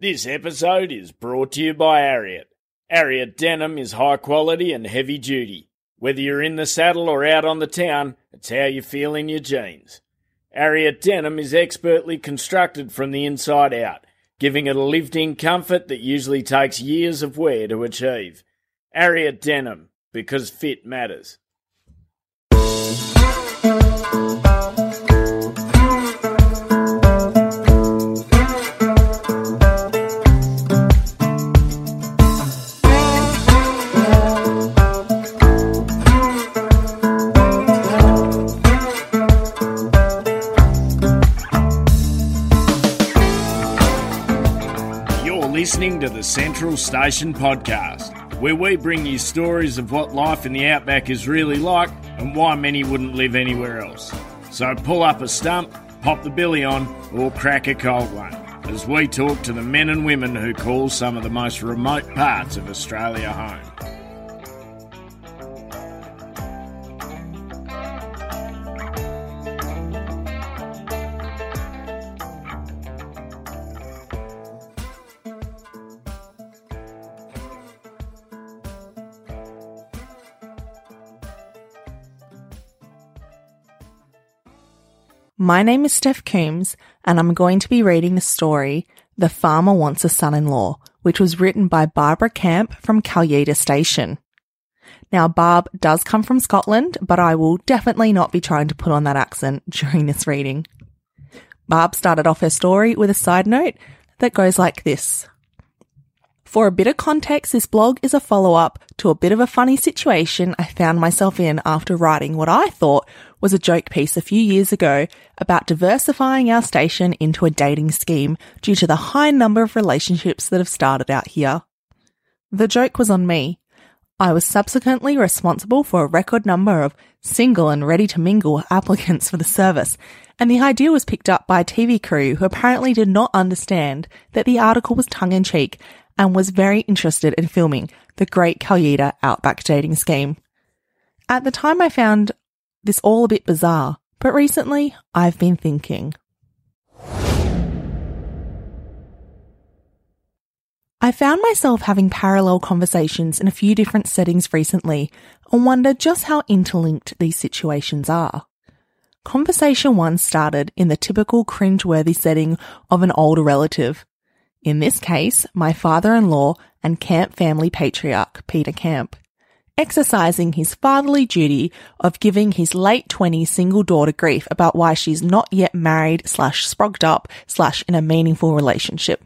This episode is brought to you by Ariat. Ariat denim is high quality and heavy duty. Whether you're in the saddle or out on the town, it's how you feel in your jeans. Ariat denim is expertly constructed from the inside out, giving it a lived in comfort that usually takes years of wear to achieve. Ariat denim, because fit matters. Central Station Podcast, where we bring you stories of what life in the outback is really like and why many wouldn't live anywhere else. So pull up a stump, pop the billy on, or crack a cold one as we talk to the men and women who call some of the most remote parts of Australia home. My name is Steph Coombs, and I'm going to be reading the story The Farmer Wants a Son in Law, which was written by Barbara Camp from Kalyeeda Station. Now, Barb does come from Scotland, but I will definitely not be trying to put on that accent during this reading. Barb started off her story with a side note that goes like this. For a bit of context, this blog is a follow up to a bit of a funny situation I found myself in after writing what I thought was a joke piece a few years ago about diversifying our station into a dating scheme due to the high number of relationships that have started out here. The joke was on me. I was subsequently responsible for a record number of single and ready to mingle applicants for the service, and the idea was picked up by a TV crew who apparently did not understand that the article was tongue in cheek and was very interested in filming the Great Kalyeeda Outback dating scheme. At the time, I found this all a bit bizarre, but recently I've been thinking. I found myself having parallel conversations in a few different settings recently and wonder just how interlinked these situations are. Conversation one started in the typical cringeworthy setting of an older relative. In this case, my father-in-law and Camp family patriarch, Peter Camp, exercising his fatherly duty of giving his late 20s single daughter grief about why she's not yet married slash sprogged up slash in a meaningful relationship.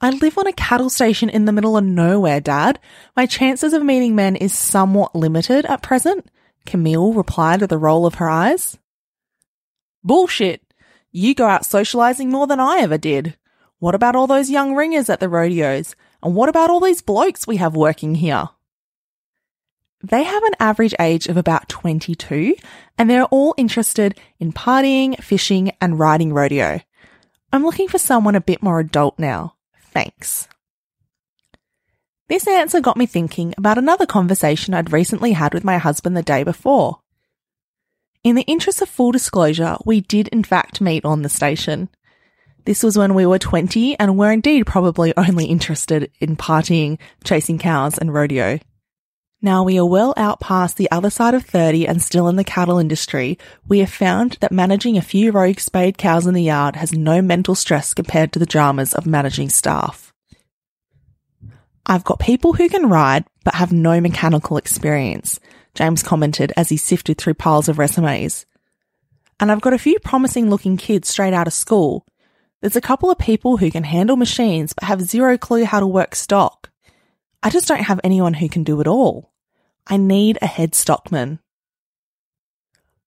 I live on a cattle station in the middle of nowhere, Dad. My chances of meeting men is somewhat limited at present, Camille replied with a roll of her eyes. Bullshit. You go out socializing more than I ever did. What about all those young ringers at the rodeos? And what about all these blokes we have working here? They have an average age of about 22 and they're all interested in partying, fishing and riding rodeo. I'm looking for someone a bit more adult now. Thanks. This answer got me thinking about another conversation I'd recently had with my husband the day before. In the interest of full disclosure, we did in fact meet on the station. This was when we were 20 and were indeed probably only interested in partying, chasing cows and rodeo. Now we are well out past the other side of 30 and still in the cattle industry, we have found that managing a few rogue spayed cows in the yard has no mental stress compared to the dramas of managing staff. I've got people who can ride but have no mechanical experience, James commented as he sifted through piles of resumes. And I've got a few promising looking kids straight out of school. There's a couple of people who can handle machines but have zero clue how to work stock. I just don't have anyone who can do it all. I need a head stockman.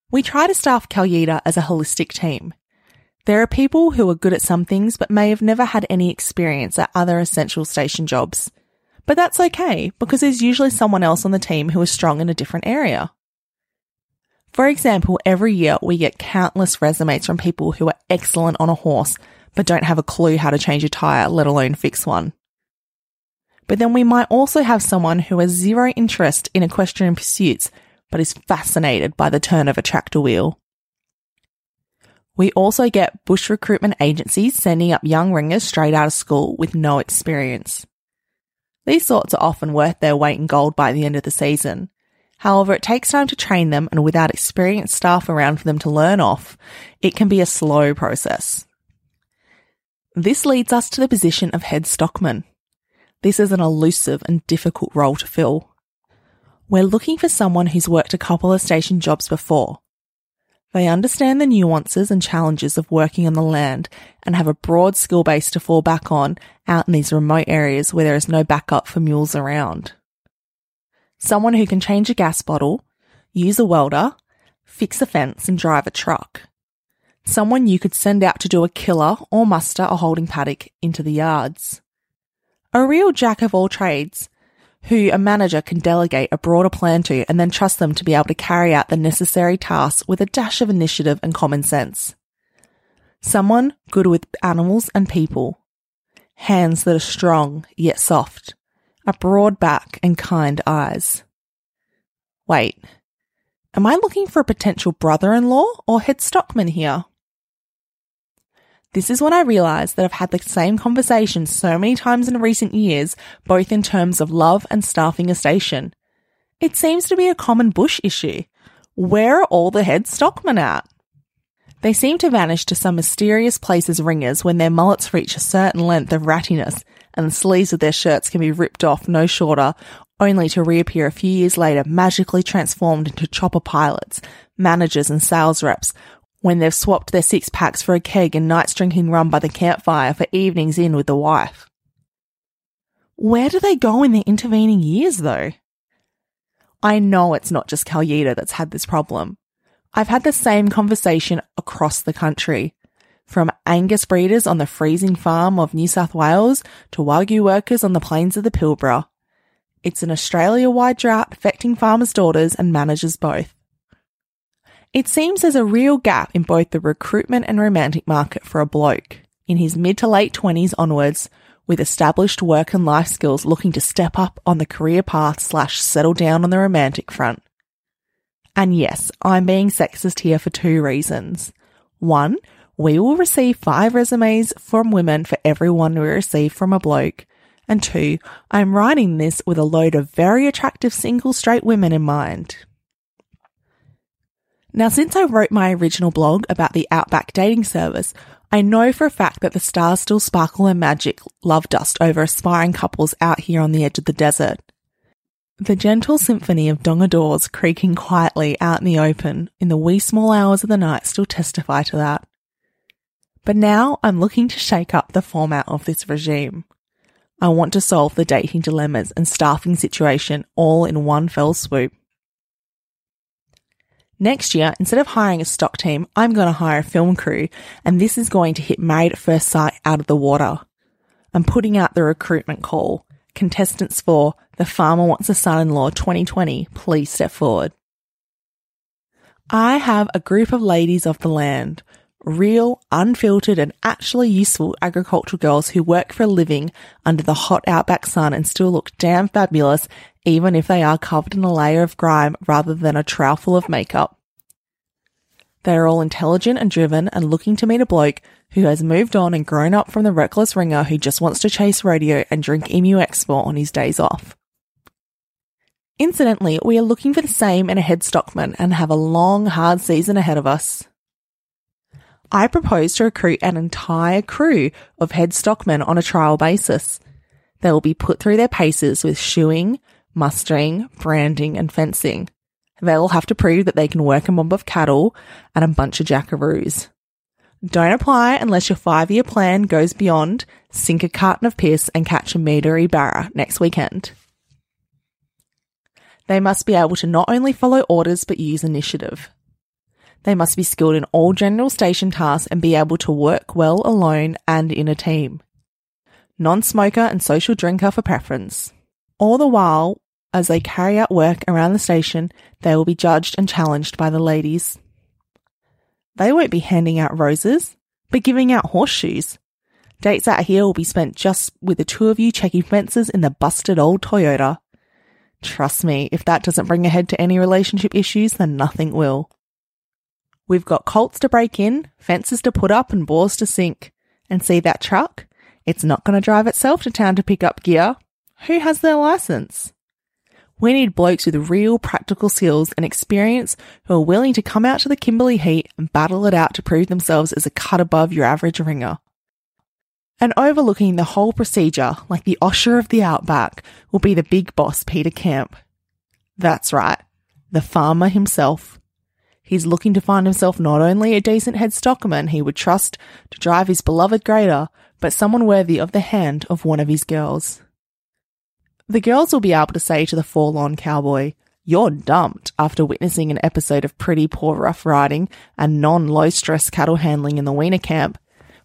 We try to staff Kalyeeda as a holistic team. There are people who are good at some things but may have never had any experience at other essential station jobs. But that's okay because there's usually someone else on the team who is strong in a different area. For example, every year we get countless resumes from people who are excellent on a horse but don't have a clue how to change a tyre, let alone fix one. But then we might also have someone who has zero interest in equestrian pursuits, but is fascinated by the turn of a tractor wheel. We also get bush recruitment agencies sending up young ringers straight out of school with no experience. These sorts are often worth their weight in gold by the end of the season. However, it takes time to train them and without experienced staff around for them to learn off, it can be a slow process. This leads us to the position of head stockman. This is an elusive and difficult role to fill. We're looking for someone who's worked a couple of station jobs before, they understand the nuances and challenges of working on the land and have a broad skill base to fall back on out in these remote areas where there is no backup for mules around. Someone who can change a gas bottle, use a welder, fix a fence and drive a truck. Someone you could send out to do a killer or muster a holding paddock into the yards. A real jack of all trades who a manager can delegate a broader plan to and then trust them to be able to carry out the necessary tasks with a dash of initiative and common sense. Someone good with animals and people. Hands that are strong yet soft. A broad back and kind eyes. Wait, am I looking for a potential brother-in-law or head stockman here? This is when I realized that I've had the same conversation so many times in recent years, both in terms of love and staffing a station. It seems to be a common bush issue. Where are all the head stockmen at? They seem to vanish to some mysterious place as ringers when their mullets reach a certain length of rattiness and the sleeves of their shirts can be ripped off no shorter, only to reappear a few years later magically transformed into chopper pilots, managers and sales reps, when they've swapped their six packs for a keg and nights drinking rum by the campfire for evenings in with the wife. Where do they go in the intervening years though? I know it's not just Kalyeeda that's had this problem. I've had the same conversation across the country. From Angus breeders on the freezing farm of New South Wales to Wagyu workers on the plains of the Pilbara. It's an Australia wide drought affecting farmers' daughters and managers both. It seems there's a real gap in both the recruitment and romantic market for a bloke in his mid to late 20s onwards with established work and life skills looking to step up on the career path slash settle down on the romantic front. And yes, I'm being sexist here for two reasons. One, we will receive five resumes from women for every one we receive from a bloke. And two, I'm writing this with a load of very attractive single straight women in mind. Now, since I wrote my original blog about the Outback dating service, I know for a fact that the stars still sparkle and magic love dust over aspiring couples out here on the edge of the desert. The gentle symphony of donga doors creaking quietly out in the open in the wee small hours of the night still testify to that. But now I'm looking to shake up the format of this regime. I want to solve the dating dilemmas and staffing situation all in one fell swoop. Next year, instead of hiring a stock team, I'm going to hire a film crew, and this is going to hit Married at First Sight out of the water. I'm putting out the recruitment call. Contestants for The Farmer Wants a Son in Law 2020, please step forward. I have a group of ladies of the land, real, unfiltered, and actually useful agricultural girls who work for a living under the hot outback sun and still look damn fabulous even if they are covered in a layer of grime rather than a trowelful of makeup. They are all intelligent and driven and looking to meet a bloke who has moved on and grown up from the reckless ringer who just wants to chase rodeo and drink Emu Export on his days off. Incidentally, we are looking for the same in a head stockman and have a long, hard season ahead of us. I propose to recruit an entire crew of head stockmen on a trial basis. They will be put through their paces with shoeing, mustering, branding, and fencing. They'll have to prove that they can work a mob of cattle and a bunch of jackaroos. Don't apply unless your five year plan goes beyond sink a carton of piss and catch a meadery barra next weekend. They must be able to not only follow orders but use initiative. They must be skilled in all general station tasks and be able to work well alone and in a team. Non smoker and social drinker for preference. All the while, as they carry out work around the station, they will be judged and challenged by the ladies. They won't be handing out roses, but giving out horseshoes. Dates out here will be spent just with the two of you checking fences in the busted old Toyota. Trust me, if that doesn't bring a head to any relationship issues, then nothing will. We've got colts to break in, fences to put up, and bores to sink. And see that truck? It's not going to drive itself to town to pick up gear. Who has their license? We need blokes with real practical skills and experience who are willing to come out to the Kimberley heat and battle it out to prove themselves as a cut above your average ringer. And overlooking the whole procedure, like the Osher of the Outback, will be the big boss, Peter Camp. That's right, the farmer himself. He's looking to find himself not only a decent head stockman he would trust to drive his beloved grader, but someone worthy of the hand of one of his girls. The girls will be able to say to the forlorn cowboy, You're dumped after witnessing an episode of pretty poor rough riding and non low stress cattle handling in the weaner camp.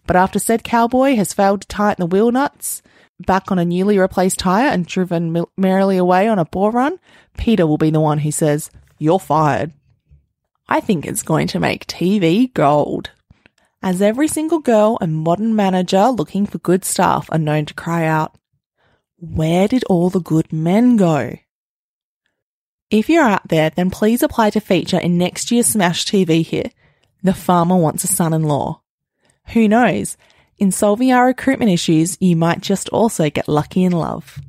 But after said cowboy has failed to tighten the wheel nuts, back on a newly replaced tyre and driven merrily away on a bore run, Peter will be the one who says, You're fired. I think it's going to make TV gold. As every single girl and modern manager looking for good staff are known to cry out, Where did all the good men go? If you're out there, then please apply to feature in next year's Smash TV hit, The Farmer Wants a Son in Law. Who knows? In solving our recruitment issues, you might just also get lucky in love.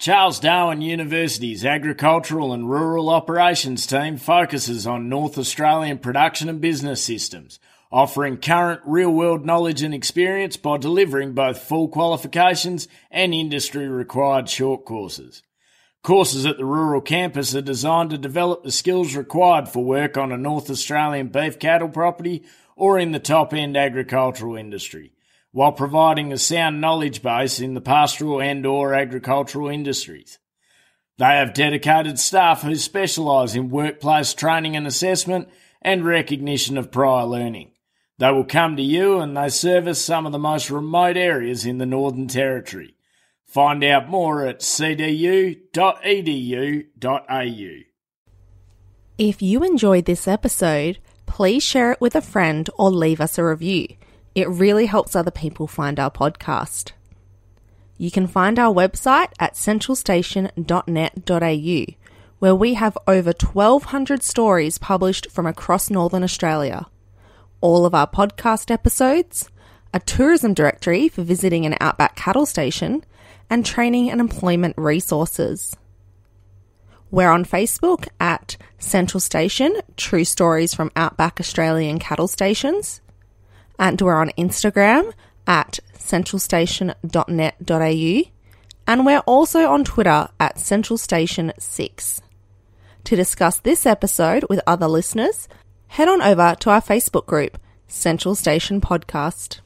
Charles Darwin University's Agricultural and Rural Operations team focuses on North Australian production and business systems, offering current real world knowledge and experience by delivering both full qualifications and industry required short courses. Courses at the rural campus are designed to develop the skills required for work on a North Australian beef cattle property or in the top end agricultural industry while providing a sound knowledge base in the pastoral and or agricultural industries. They have dedicated staff who specialise in workplace training and assessment and recognition of prior learning. They will come to you and they service some of the most remote areas in the Northern Territory. Find out more at cdu.edu.au. If you enjoyed this episode, please share it with a friend or leave us a review. It really helps other people find our podcast. You can find our website at centralstation.net.au, where we have over 1,200 stories published from across Northern Australia. All of our podcast episodes, a tourism directory for visiting an outback cattle station, and training and employment resources. We're on Facebook at Central Station True Stories from Outback Australian Cattle Stations and we're on Instagram at centralstation.net.au and we're also on Twitter at centralstation6. To discuss this episode with other listeners, head on over to our Facebook group, Central Station Podcast.